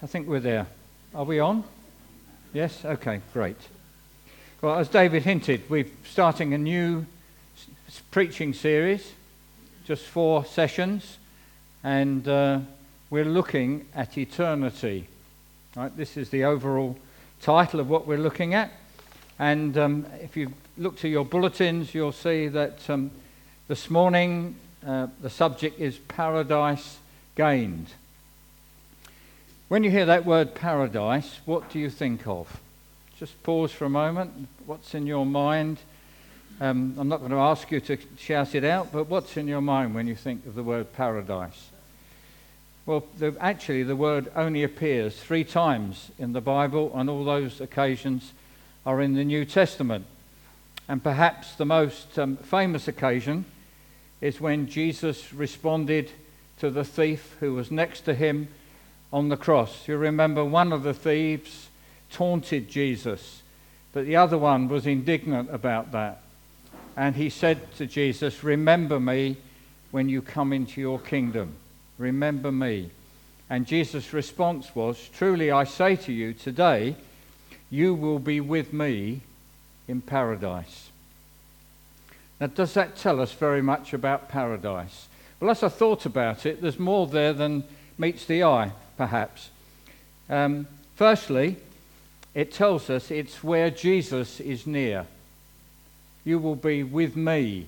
I think we're there. Are we on? Yes? Okay, great. Well, as David hinted, we're starting a new s- preaching series, just four sessions, and uh, we're looking at eternity. Right, this is the overall title of what we're looking at. And um, if you look to your bulletins, you'll see that um, this morning uh, the subject is paradise gained. When you hear that word paradise, what do you think of? Just pause for a moment. What's in your mind? Um, I'm not going to ask you to shout it out, but what's in your mind when you think of the word paradise? Well, the, actually, the word only appears three times in the Bible, and all those occasions are in the New Testament. And perhaps the most um, famous occasion is when Jesus responded to the thief who was next to him on the cross. You remember one of the thieves taunted Jesus, but the other one was indignant about that. And he said to Jesus, Remember me when you come into your kingdom. Remember me. And Jesus' response was, Truly I say to you, today you will be with me in paradise. Now, does that tell us very much about paradise? Well, as I thought about it, there's more there than meets the eye perhaps. Um, firstly, it tells us it's where Jesus is near. You will be with me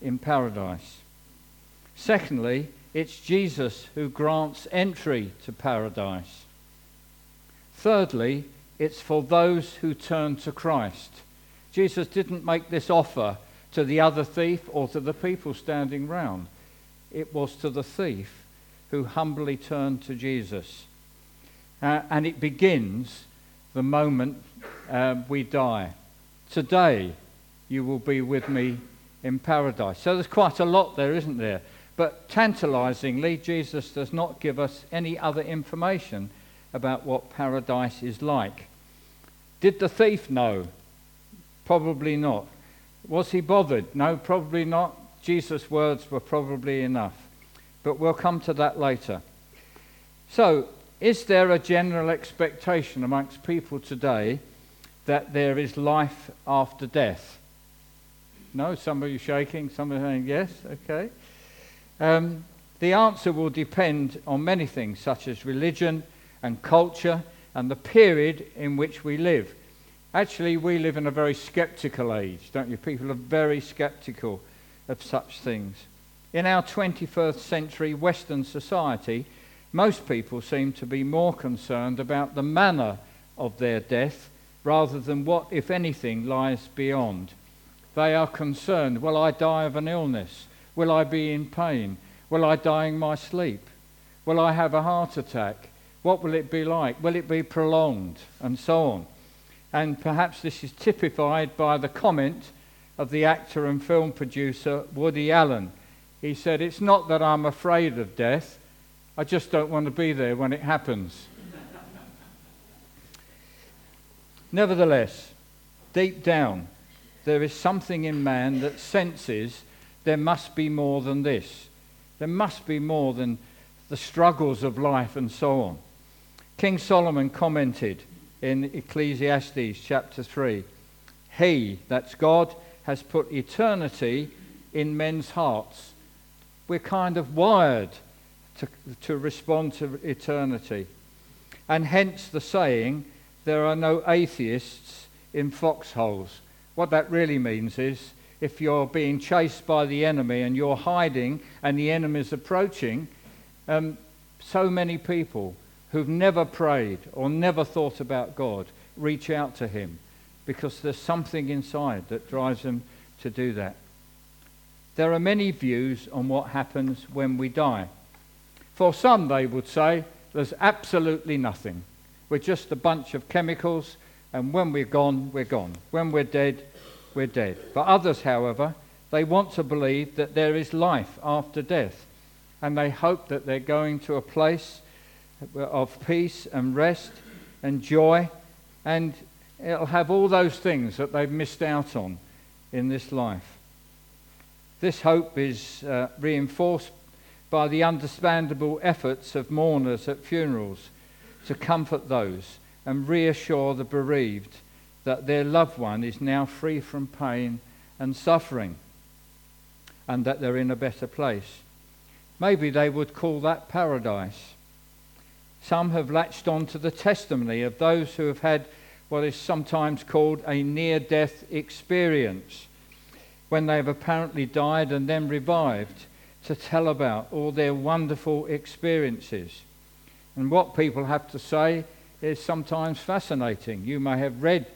in paradise. Secondly, it's Jesus who grants entry to paradise. Thirdly, it's for those who turn to Christ. Jesus didn't make this offer to the other thief or to the people standing round. It was to the thief who humbly turn to Jesus. Uh, and it begins the moment uh, we die. Today, you will be with me in paradise. So there's quite a lot there, isn't there? But tantalizingly, Jesus does not give us any other information about what paradise is like. Did the thief know? Probably not. Was he bothered? No, probably not. Jesus' words were probably enough but we'll come to that later. So, is there a general expectation amongst people today that there is life after death? No, some of you are shaking, some are saying yes, okay. Um, the answer will depend on many things, such as religion and culture and the period in which we live. Actually, we live in a very skeptical age, don't you? People are very skeptical of such things. In our 21st century Western society, most people seem to be more concerned about the manner of their death rather than what, if anything, lies beyond. They are concerned will I die of an illness? Will I be in pain? Will I die in my sleep? Will I have a heart attack? What will it be like? Will it be prolonged? And so on. And perhaps this is typified by the comment of the actor and film producer Woody Allen he said, It's not that I'm afraid of death, I just don't want to be there when it happens. Nevertheless, deep down, there is something in man that senses there must be more than this. There must be more than the struggles of life and so on. King Solomon commented in Ecclesiastes chapter 3 He, that's God, has put eternity in men's hearts we're kind of wired to, to respond to eternity. And hence the saying, there are no atheists in foxholes. What that really means is if you're being chased by the enemy and you're hiding and the enemy's approaching, um, so many people who've never prayed or never thought about God reach out to him because there's something inside that drives them to do that. There are many views on what happens when we die. For some, they would say, there's absolutely nothing. We're just a bunch of chemicals, and when we're gone, we're gone. When we're dead, we're dead. But others, however, they want to believe that there is life after death, and they hope that they're going to a place of peace and rest and joy, and it'll have all those things that they've missed out on in this life. This hope is uh, reinforced by the understandable efforts of mourners at funerals to comfort those and reassure the bereaved that their loved one is now free from pain and suffering and that they're in a better place. Maybe they would call that paradise. Some have latched on to the testimony of those who have had what is sometimes called a near death experience, when they have apparently died and then revived to tell about all their wonderful experiences. And what people have to say is sometimes fascinating. You may have read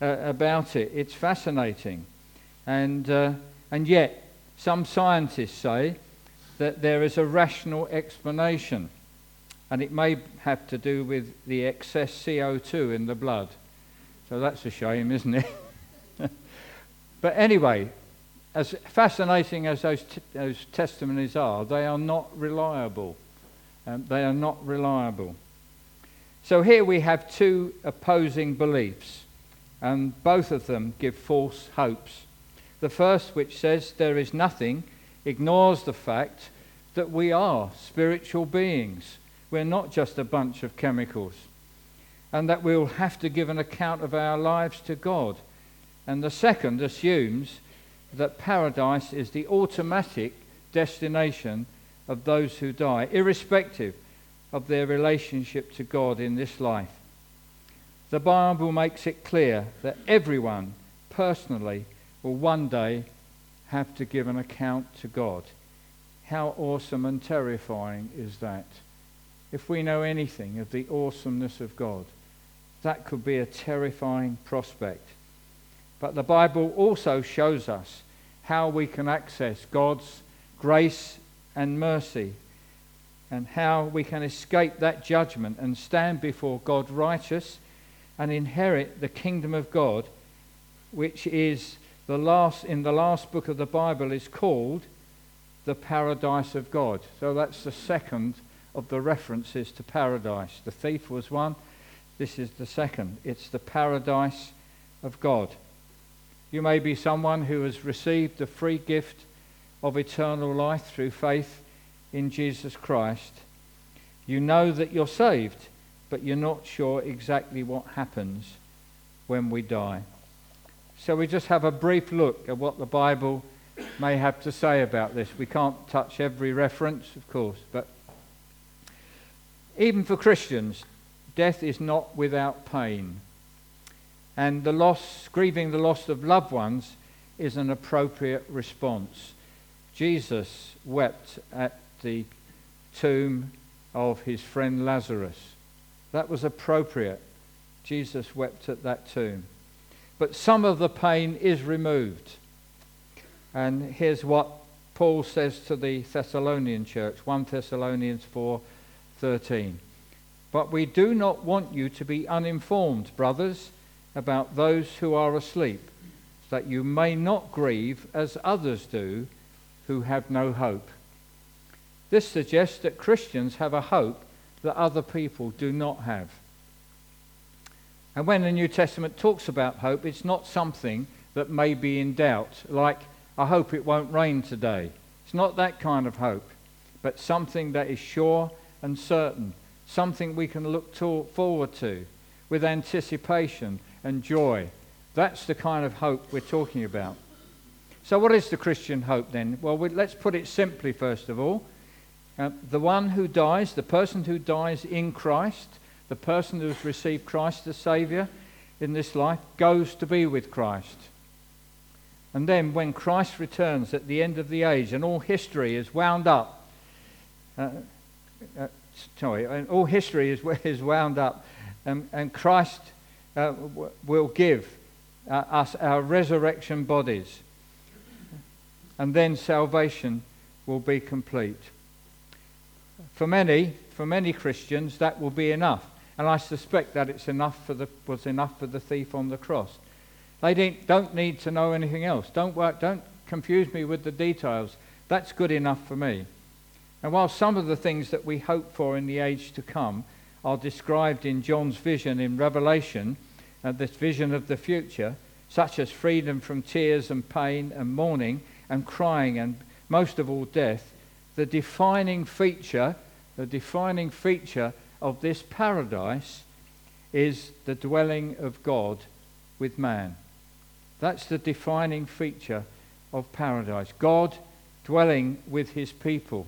uh, about it, it's fascinating. And, uh, and yet, some scientists say that there is a rational explanation, and it may have to do with the excess CO2 in the blood. So that's a shame, isn't it? but anyway, as fascinating as those, t- those testimonies are, they are not reliable. Um, they are not reliable. So here we have two opposing beliefs, and both of them give false hopes. The first, which says there is nothing, ignores the fact that we are spiritual beings. We're not just a bunch of chemicals and that we'll have to give an account of our lives to God. And the second assumes that paradise is the automatic destination of those who die, irrespective of their relationship to God in this life. The Bible makes it clear that everyone personally will one day have to give an account to God. How awesome and terrifying is that? If we know anything of the awesomeness of God that could be a terrifying prospect. But the Bible also shows us how we can access God's grace and mercy and how we can escape that judgment and stand before God righteous and inherit the kingdom of God, which is the last in the last book of the Bible is called the paradise of God. So that's the second of the references to paradise. The thief was one, this is the second. It's the paradise of God. You may be someone who has received the free gift of eternal life through faith in Jesus Christ. You know that you're saved, but you're not sure exactly what happens when we die. So we just have a brief look at what the Bible may have to say about this. We can't touch every reference, of course, but even for Christians, death is not without pain. And the loss, grieving the loss of loved ones, is an appropriate response. Jesus wept at the tomb of his friend Lazarus. That was appropriate. Jesus wept at that tomb. But some of the pain is removed. And here's what Paul says to the Thessalonian church 1 Thessalonians 4 13. But we do not want you to be uninformed, brothers, about those who are asleep, that you may not grieve as others do who have no hope. This suggests that Christians have a hope that other people do not have. And when the New Testament talks about hope, it's not something that may be in doubt, like, I hope it won't rain today. It's not that kind of hope, but something that is sure and certain something we can look to, forward to with anticipation and joy. That's the kind of hope we're talking about. So, what is the Christian hope then? Well, we, let's put it simply, first of all. Uh, the one who dies, the person who dies in Christ, the person who has received Christ as Saviour in this life, goes to be with Christ. And then, when Christ returns at the end of the age and all history is wound up, uh, uh, sorry, and all history is, is wound up, and, and Christ uh, will give uh, us our resurrection bodies, and then salvation will be complete. For many, for many Christians, that will be enough, and I suspect that it's enough for the, was enough for the thief on the cross. They don't need to know anything else. Don't work, don't confuse me with the details. That's good enough for me. And while some of the things that we hope for in the age to come are described in John's vision in Revelation, uh, this vision of the future, such as freedom from tears and pain and mourning and crying and most of all death, the defining feature, the defining feature of this paradise is the dwelling of God with man. That's the defining feature of paradise. God dwelling with his people.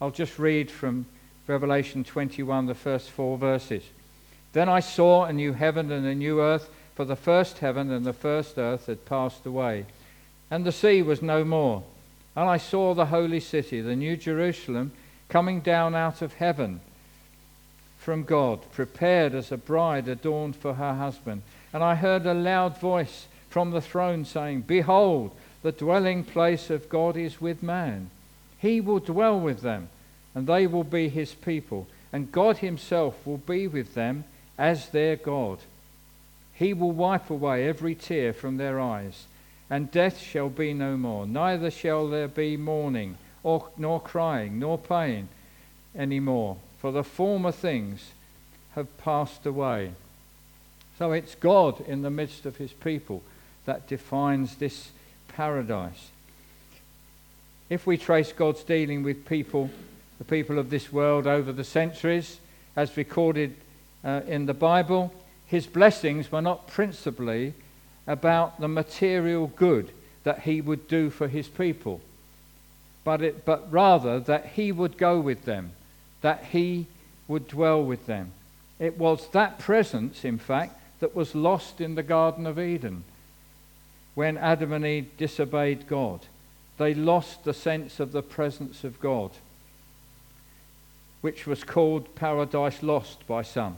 I'll just read from Revelation 21, the first four verses. Then I saw a new heaven and a new earth, for the first heaven and the first earth had passed away, and the sea was no more. And I saw the holy city, the new Jerusalem, coming down out of heaven from God, prepared as a bride adorned for her husband. And I heard a loud voice from the throne saying, Behold, the dwelling place of God is with man. He will dwell with them, and they will be his people, and God himself will be with them as their God. He will wipe away every tear from their eyes, and death shall be no more. Neither shall there be mourning, or, nor crying, nor pain any more, for the former things have passed away. So it's God in the midst of his people that defines this paradise. If we trace God's dealing with people, the people of this world over the centuries, as recorded uh, in the Bible, his blessings were not principally about the material good that he would do for his people, but, it, but rather that he would go with them, that he would dwell with them. It was that presence, in fact, that was lost in the Garden of Eden when Adam and Eve disobeyed God. They lost the sense of the presence of God, which was called paradise lost by some.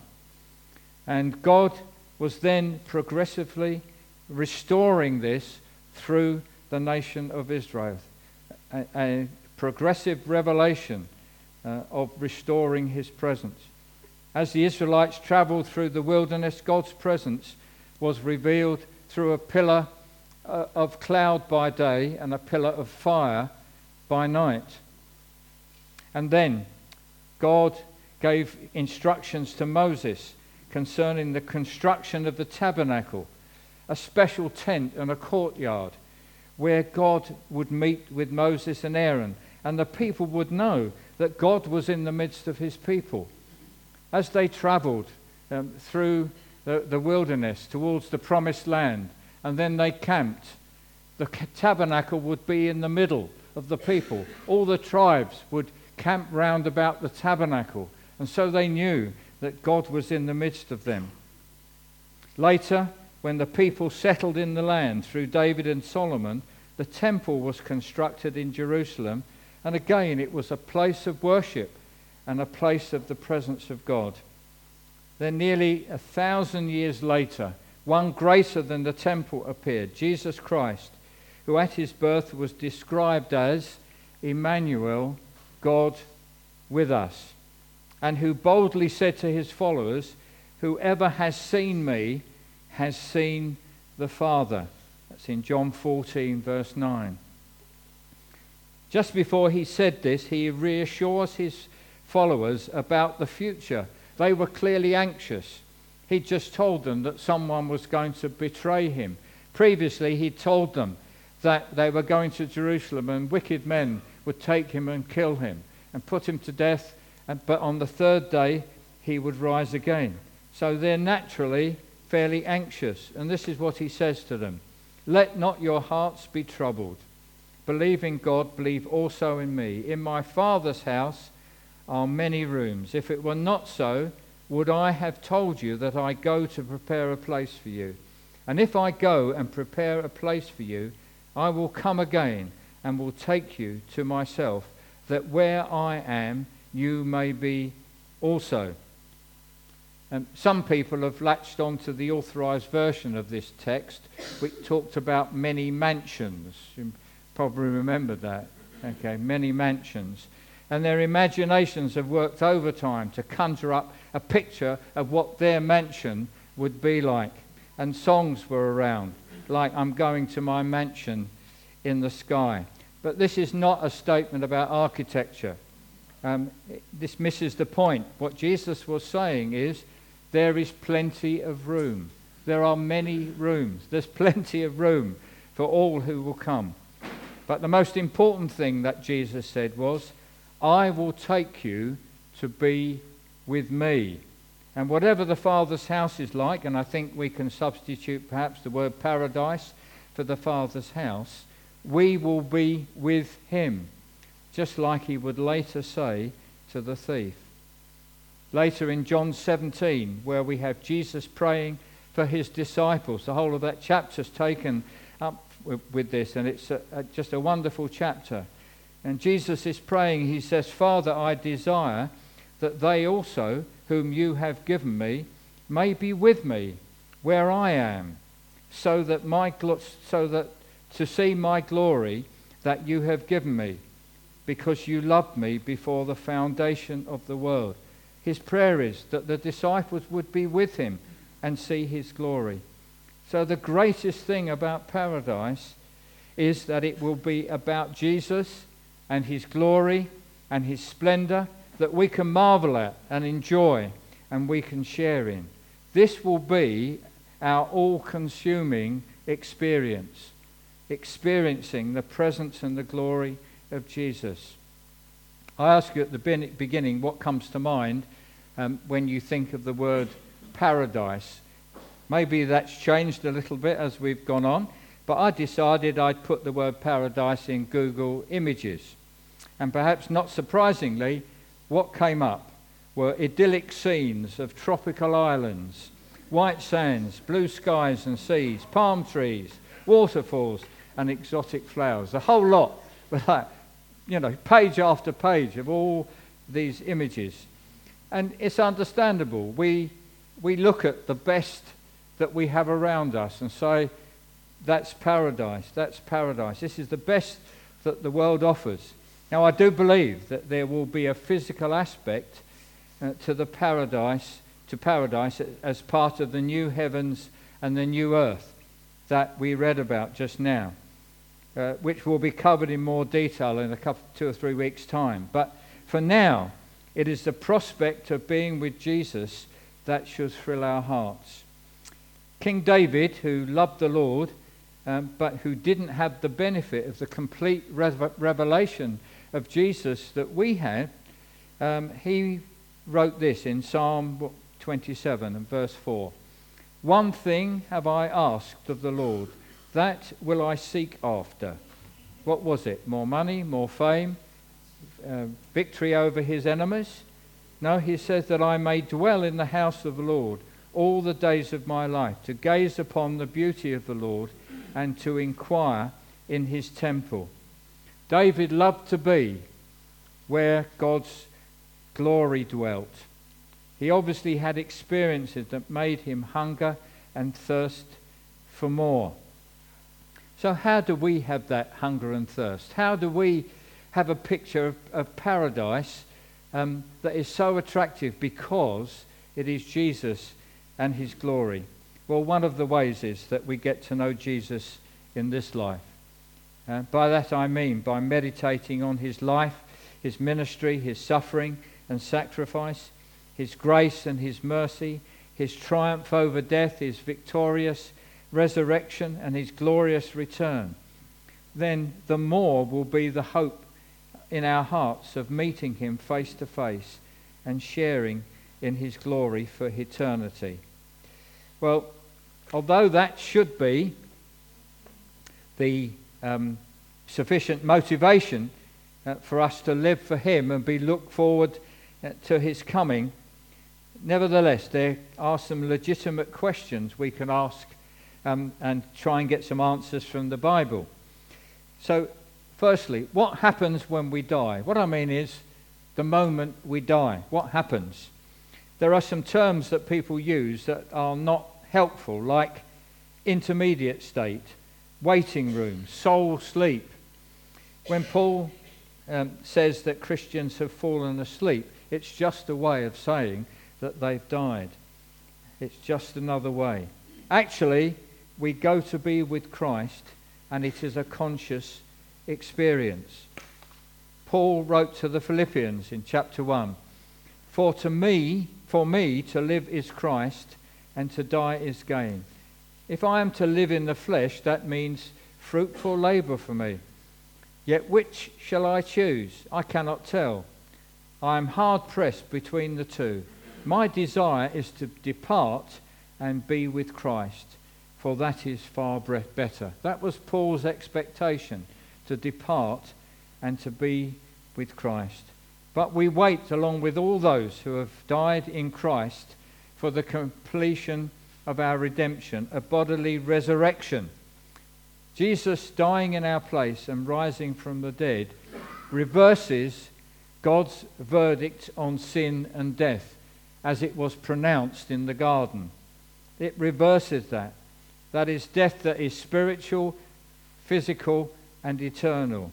And God was then progressively restoring this through the nation of Israel. A, a progressive revelation uh, of restoring his presence. As the Israelites traveled through the wilderness, God's presence was revealed through a pillar uh, of cloud by day and a pillar of fire by night. And then God gave instructions to Moses concerning the construction of the tabernacle, a special tent and a courtyard where God would meet with Moses and Aaron, and the people would know that God was in the midst of his people. As they traveled um, through the, the wilderness towards the promised land, and then they camped. The tabernacle would be in the middle of the people. All the tribes would camp round about the tabernacle, and so they knew that God was in the midst of them. Later, when the people settled in the land through David and Solomon, the temple was constructed in Jerusalem, and again it was a place of worship and a place of the presence of God. Then, nearly a thousand years later, one greater than the temple appeared, Jesus Christ, who at his birth was described as Emmanuel, God with us, and who boldly said to his followers, Whoever has seen me has seen the Father. That's in John 14, verse 9. Just before he said this, he reassures his followers about the future. They were clearly anxious. He'd just told them that someone was going to betray him. Previously, he'd told them that they were going to Jerusalem and wicked men would take him and kill him and put him to death, but on the third day he would rise again. So they're naturally fairly anxious. And this is what he says to them Let not your hearts be troubled. Believe in God, believe also in me. In my Father's house are many rooms. If it were not so, would I have told you that I go to prepare a place for you? And if I go and prepare a place for you, I will come again and will take you to myself, that where I am, you may be also. Um, some people have latched on to the authorized version of this text, which talked about many mansions. You probably remember that. Okay, many mansions. And their imaginations have worked overtime to conjure up a picture of what their mansion would be like. And songs were around, like, I'm going to my mansion in the sky. But this is not a statement about architecture. Um, this misses the point. What Jesus was saying is there is plenty of room. There are many rooms. There's plenty of room for all who will come. But the most important thing that Jesus said was, I will take you to be with me. And whatever the Father's house is like, and I think we can substitute perhaps the word paradise for the Father's house, we will be with him, just like he would later say to the thief. Later in John 17, where we have Jesus praying for his disciples, the whole of that chapter is taken up with, this, and it's a, a, just a wonderful chapter. And Jesus is praying, he says, Father, I desire that they also, whom you have given me, may be with me where I am, so that, my so that to see my glory that you have given me, because you loved me before the foundation of the world. His prayer is that the disciples would be with him and see his glory. So, the greatest thing about paradise is that it will be about Jesus and his glory and his splendor that we can marvel at and enjoy and we can share in. This will be our all consuming experience, experiencing the presence and the glory of Jesus. I ask you at the beginning what comes to mind um, when you think of the word paradise. Maybe that's changed a little bit as we've gone on, but I decided I'd put the word paradise in Google Images. And perhaps not surprisingly, what came up were idyllic scenes of tropical islands, white sands, blue skies and seas, palm trees, waterfalls, and exotic flowers. A whole lot, like, you know, page after page of all these images. And it's understandable. We, we look at the best that we have around us and say, that's paradise, that's paradise. This is the best that the world offers. Now, I do believe that there will be a physical aspect uh, to the paradise, to paradise as part of the new heavens and the new earth that we read about just now, uh, which will be covered in more detail in a couple, two or three weeks' time. But for now, it is the prospect of being with Jesus that should thrill our hearts. King David, who loved the Lord, um, but who didn't have the benefit of the complete revelation of Jesus that we have, um, he wrote this in Psalm 27 and verse 4. One thing have I asked of the Lord, that will I seek after. What was it? More money, more fame, uh, victory over his enemies? No, he says that I may dwell in the house of the Lord all the days of my life, to gaze upon the beauty of the Lord and to inquire in his temple. David loved to be where God's glory dwelt. He obviously had experiences that made him hunger and thirst for more. So, how do we have that hunger and thirst? How do we have a picture of, of paradise um, that is so attractive because it is Jesus and his glory? Well, one of the ways is that we get to know Jesus in this life. Uh, by that I mean by meditating on his life, his ministry, his suffering and sacrifice, his grace and his mercy, his triumph over death, his victorious resurrection, and his glorious return. Then the more will be the hope in our hearts of meeting him face to face and sharing in his glory for eternity. Well, although that should be the um, sufficient motivation uh, for us to live for Him and be look forward uh, to His coming. Nevertheless, there are some legitimate questions we can ask um, and try and get some answers from the Bible. So, firstly, what happens when we die? What I mean is the moment we die. What happens? There are some terms that people use that are not helpful, like intermediate state waiting room, soul sleep. When Paul um, says that Christians have fallen asleep, it's just a way of saying that they've died. It's just another way. Actually, we go to be with Christ, and it is a conscious experience. Paul wrote to the Philippians in chapter 1 For to me, for me, to live is Christ, and to die is gain. If I am to live in the flesh, that means fruitful labor for me. Yet which shall I choose? I cannot tell. I am hard pressed between the two. My desire is to depart and be with Christ, for that is far better. That was Paul's expectation, to depart and to be with Christ. But we wait along with all those who have died in Christ for the completion of our redemption, a bodily resurrection. Jesus dying in our place and rising from the dead reverses God's verdict on sin and death as it was pronounced in the garden. It reverses that. That is death that is spiritual, physical, and eternal.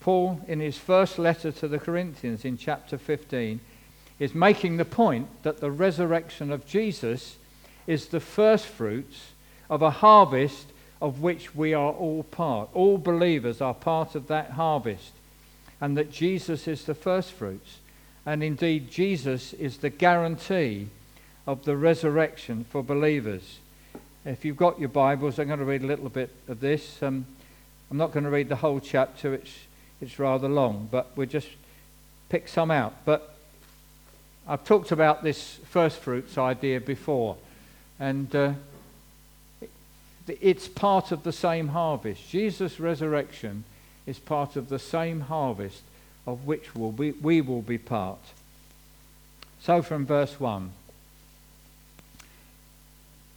Paul, in his first letter to the Corinthians in chapter 15, is making the point that the resurrection of Jesus is the first fruits of a harvest of which we are all part. All believers are part of that harvest, and that Jesus is the first fruits. And indeed, Jesus is the guarantee of the resurrection for believers. If you've got your Bibles, I'm going to read a little bit of this. Um, I'm not going to read the whole chapter, it's, it's rather long, but we'll just pick some out. But I've talked about this first fruits idea before, and uh, it's part of the same harvest. Jesus' resurrection is part of the same harvest of which will be, we will be part. So, from verse 1.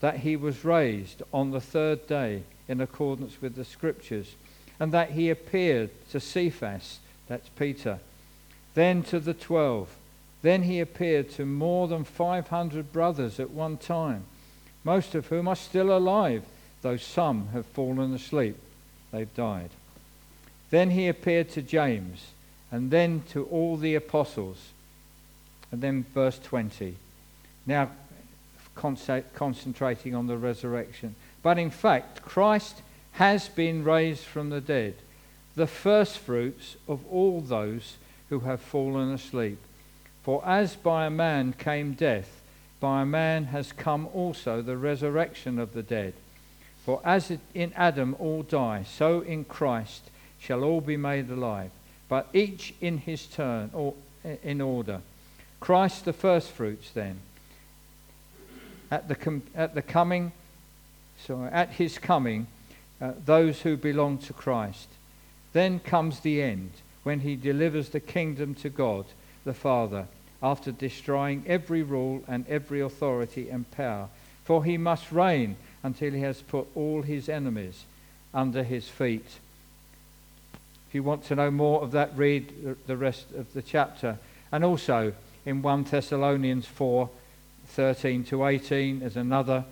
that he was raised on the third day in accordance with the scriptures, and that he appeared to Cephas, that's Peter, then to the twelve. Then he appeared to more than 500 brothers at one time, most of whom are still alive, though some have fallen asleep. They've died. Then he appeared to James, and then to all the apostles. And then verse 20. Now, concentrating on the resurrection. But in fact, Christ has been raised from the dead, the firstfruits of all those who have fallen asleep. For as by a man came death, by a man has come also the resurrection of the dead. For as in Adam all die, so in Christ shall all be made alive, but each in his turn, or in order. Christ the firstfruits then at the, com- at the coming, sorry, at his coming, uh, those who belong to Christ. Then comes the end, when he delivers the kingdom to God the Father, after destroying every rule and every authority and power. For he must reign until he has put all his enemies under his feet. If you want to know more of that, read the rest of the chapter. And also in 1 Thessalonians 4, 13 to 18 is another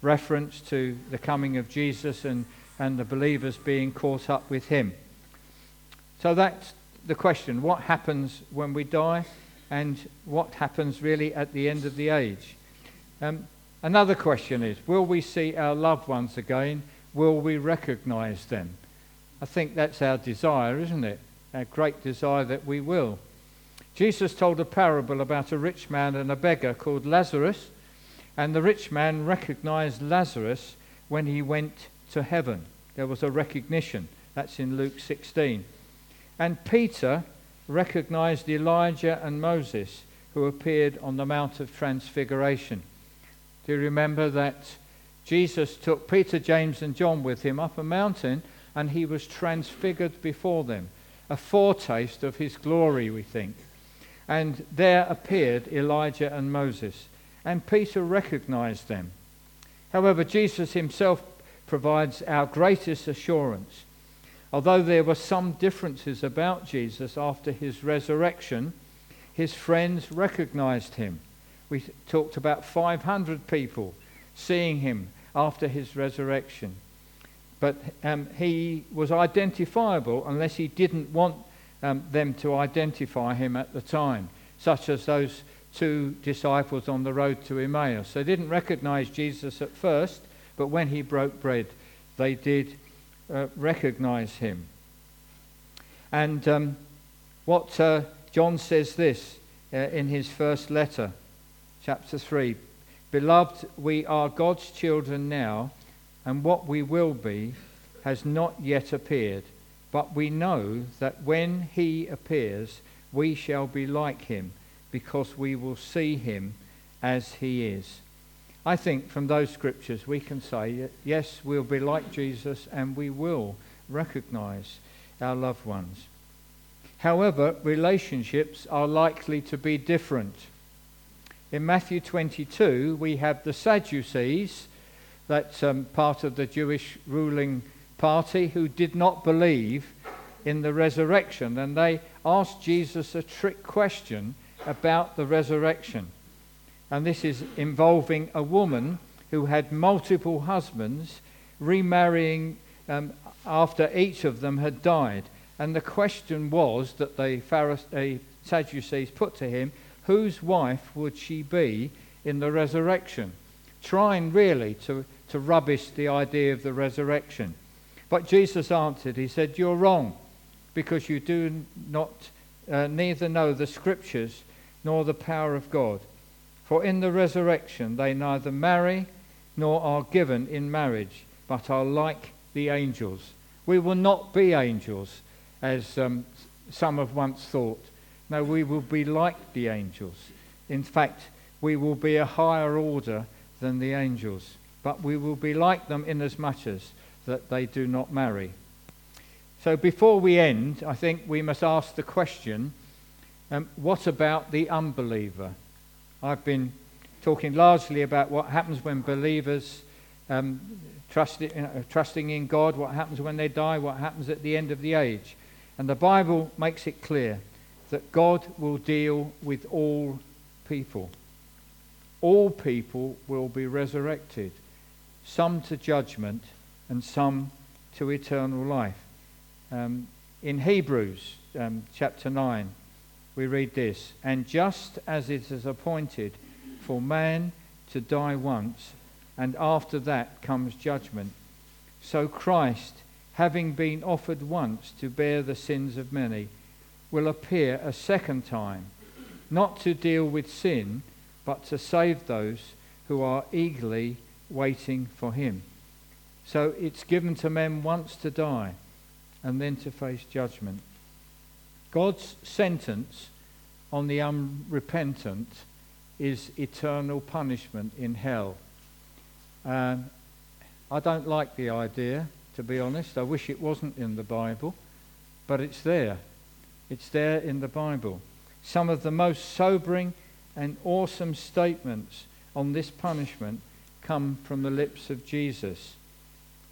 reference to the coming of Jesus and, and the believers being caught up with him. So that's the question what happens when we die, and what happens really at the end of the age? Um, another question is will we see our loved ones again? Will we recognize them? I think that's our desire, isn't it? Our great desire that we will. Jesus told a parable about a rich man and a beggar called Lazarus, and the rich man recognized Lazarus when he went to heaven. There was a recognition. That's in Luke 16. And Peter recognized Elijah and Moses who appeared on the Mount of Transfiguration. Do you remember that Jesus took Peter, James, and John with him up a mountain and he was transfigured before them? A foretaste of his glory, we think. And there appeared Elijah and Moses, and Peter recognized them. However, Jesus himself provides our greatest assurance. Although there were some differences about Jesus after his resurrection, his friends recognized him. We talked about 500 people seeing him after his resurrection. But um, he was identifiable unless he didn't want um, them to identify him at the time, such as those two disciples on the road to Emmaus. They didn't recognize Jesus at first, but when he broke bread, they did uh, recognize him. And um, what uh, John says this uh, in his first letter, chapter 3 Beloved, we are God's children now, and what we will be has not yet appeared. But we know that when he appears, we shall be like him, because we will see him as he is. I think from those scriptures we can say, yes, we'll be like Jesus and we will recognize our loved ones. However, relationships are likely to be different. In Matthew 22, we have the Sadducees, that's um, part of the Jewish ruling party, who did not believe in the resurrection. And they asked Jesus a trick question about the resurrection. And this is involving a woman who had multiple husbands, remarrying um, after each of them had died. And the question was that the Pharisees, Sadducees put to him, whose wife would she be in the resurrection? Trying really to, to rubbish the idea of the resurrection. But Jesus answered, He said, You're wrong, because you do not uh, neither know the scriptures nor the power of God. For in the resurrection they neither marry nor are given in marriage, but are like the angels. We will not be angels as um, some have once thought. No, we will be like the angels. In fact, we will be a higher order than the angels, but we will be like them inasmuch as that they do not marry. So before we end, I think we must ask the question um, what about the unbeliever? I've been talking largely about what happens when believers um, trust, uh, trusting in God, what happens when they die, what happens at the end of the age. And the Bible makes it clear that God will deal with all people. All people will be resurrected, some to judgment and some to eternal life. Um, in Hebrews um, chapter 9, we read this And just as it is appointed for man to die once, and after that comes judgment, so Christ having been offered once to bear the sins of many, will appear a second time, not to deal with sin, but to save those who are eagerly waiting for him. So it's given to men once to die and then to face judgment. God's sentence on the unrepentant is eternal punishment in hell. Um, I don't like the idea to be honest. I wish it wasn't in the Bible, but it's there. It's there in the Bible. Some of the most sobering and awesome statements on this punishment come from the lips of Jesus.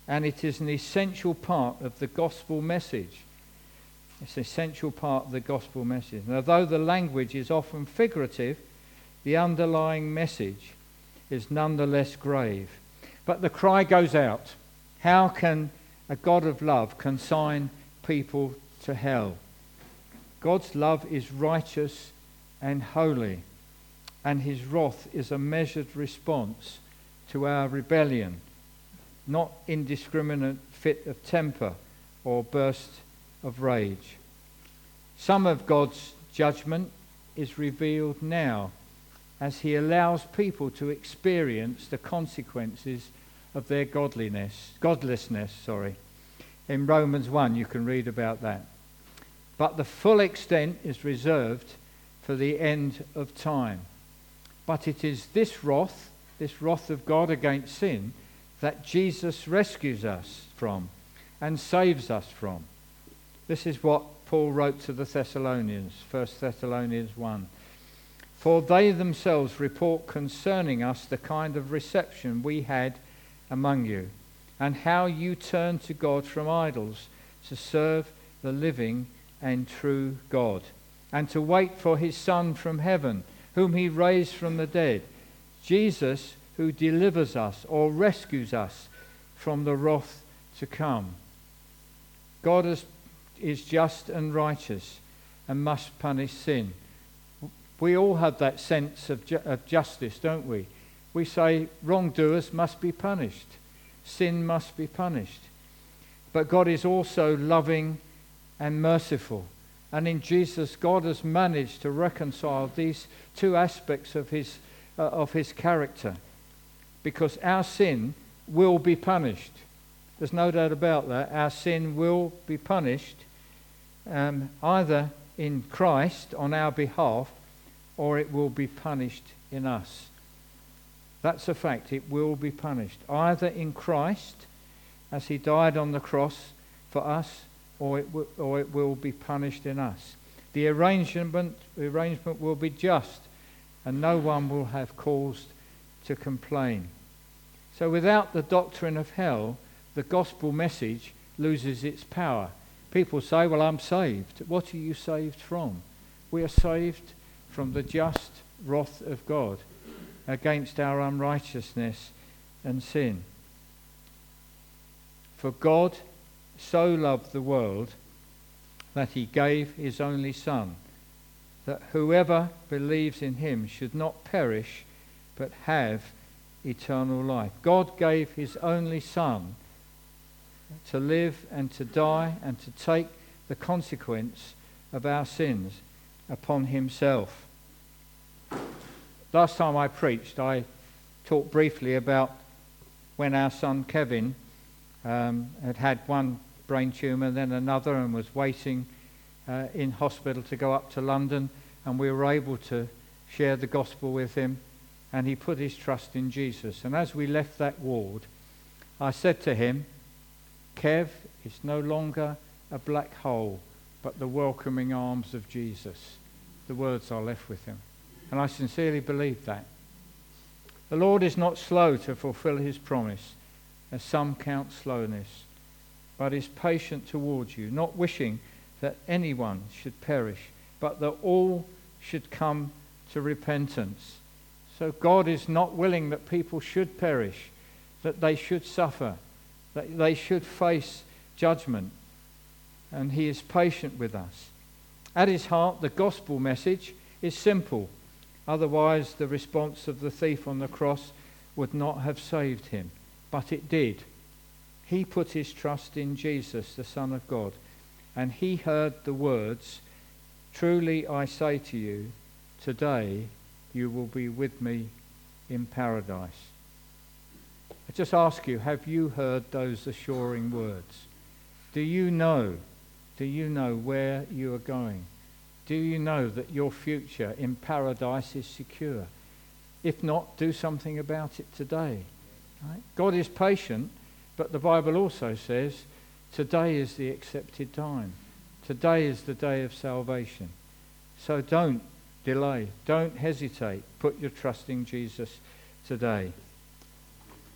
And it is an essential part of the gospel message. It's an essential part of the gospel message. And although the language is often figurative, the underlying message is nonetheless grave. But the cry goes out how can a God of love consign people to hell? God's love is righteous and holy, and his wrath is a measured response to our rebellion, not indiscriminate fit of temper or burst of rage. Some of God's judgment is revealed now as he allows people to experience the consequences of their godliness, godlessness, sorry. In Romans 1 you can read about that. But the full extent is reserved for the end of time. But it is this wrath, this wrath of God against sin, that Jesus rescues us from and saves us from. This is what Paul wrote to the Thessalonians, 1 Thessalonians 1. For they themselves report concerning us the kind of reception we had among you, and how you turned to God from idols to serve the living and true God, and to wait for his Son from heaven, whom he raised from the dead, Jesus, who delivers us or rescues us from the wrath to come. God is, is just and righteous and must punish sin. We all have that sense of, ju- of justice, don't we? We say wrongdoers must be punished, sin must be punished. But God is also loving and merciful. And in Jesus, God has managed to reconcile these two aspects of his, uh, of his character. Because our sin will be punished. There's no doubt about that. Our sin will be punished um, either in Christ on our behalf or it will be punished in us. That's a fact. It will be punished. Either in Christ, as he died on the cross for us, or it, w- or it will be punished in us. The arrangement, the arrangement will be just, and no one will have cause to complain. So without the doctrine of hell, the gospel message loses its power. People say, Well, I'm saved. What are you saved from? We are saved from the just wrath of God against our unrighteousness and sin. For God so loved the world that he gave his only Son, that whoever believes in him should not perish, but have eternal life. God gave his only Son to live and to die and to take the consequence of our sins upon himself. Last time I preached, I talked briefly about when our son Kevin um, had had one brain tumour, then another, and was waiting uh, in hospital to go up to London, and we were able to share the gospel with him, and he put his trust in Jesus. And as we left that ward, I said to him, Kev, it's no longer a black hole, but the welcoming arms of Jesus. The words I left with him. And I sincerely believe that. The Lord is not slow to fulfill his promise, as some count slowness, but is patient towards you, not wishing that anyone should perish, but that all should come to repentance. So God is not willing that people should perish, that they should suffer, that they should face judgment. And he is patient with us. At his heart, the gospel message is simple. Otherwise, the response of the thief on the cross would not have saved him. But it did. He put his trust in Jesus, the Son of God, and he heard the words, Truly I say to you, today you will be with me in paradise. I just ask you, have you heard those assuring words? Do you know? Do you know where you are going? Do you know that your future in paradise is secure? If not, do something about it today. Right? God is patient, but the Bible also says today is the accepted time. Today is the day of salvation. So don't delay. Don't hesitate. Put your trust in Jesus today.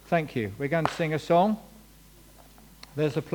Thank you. We're going to sing a song. There's a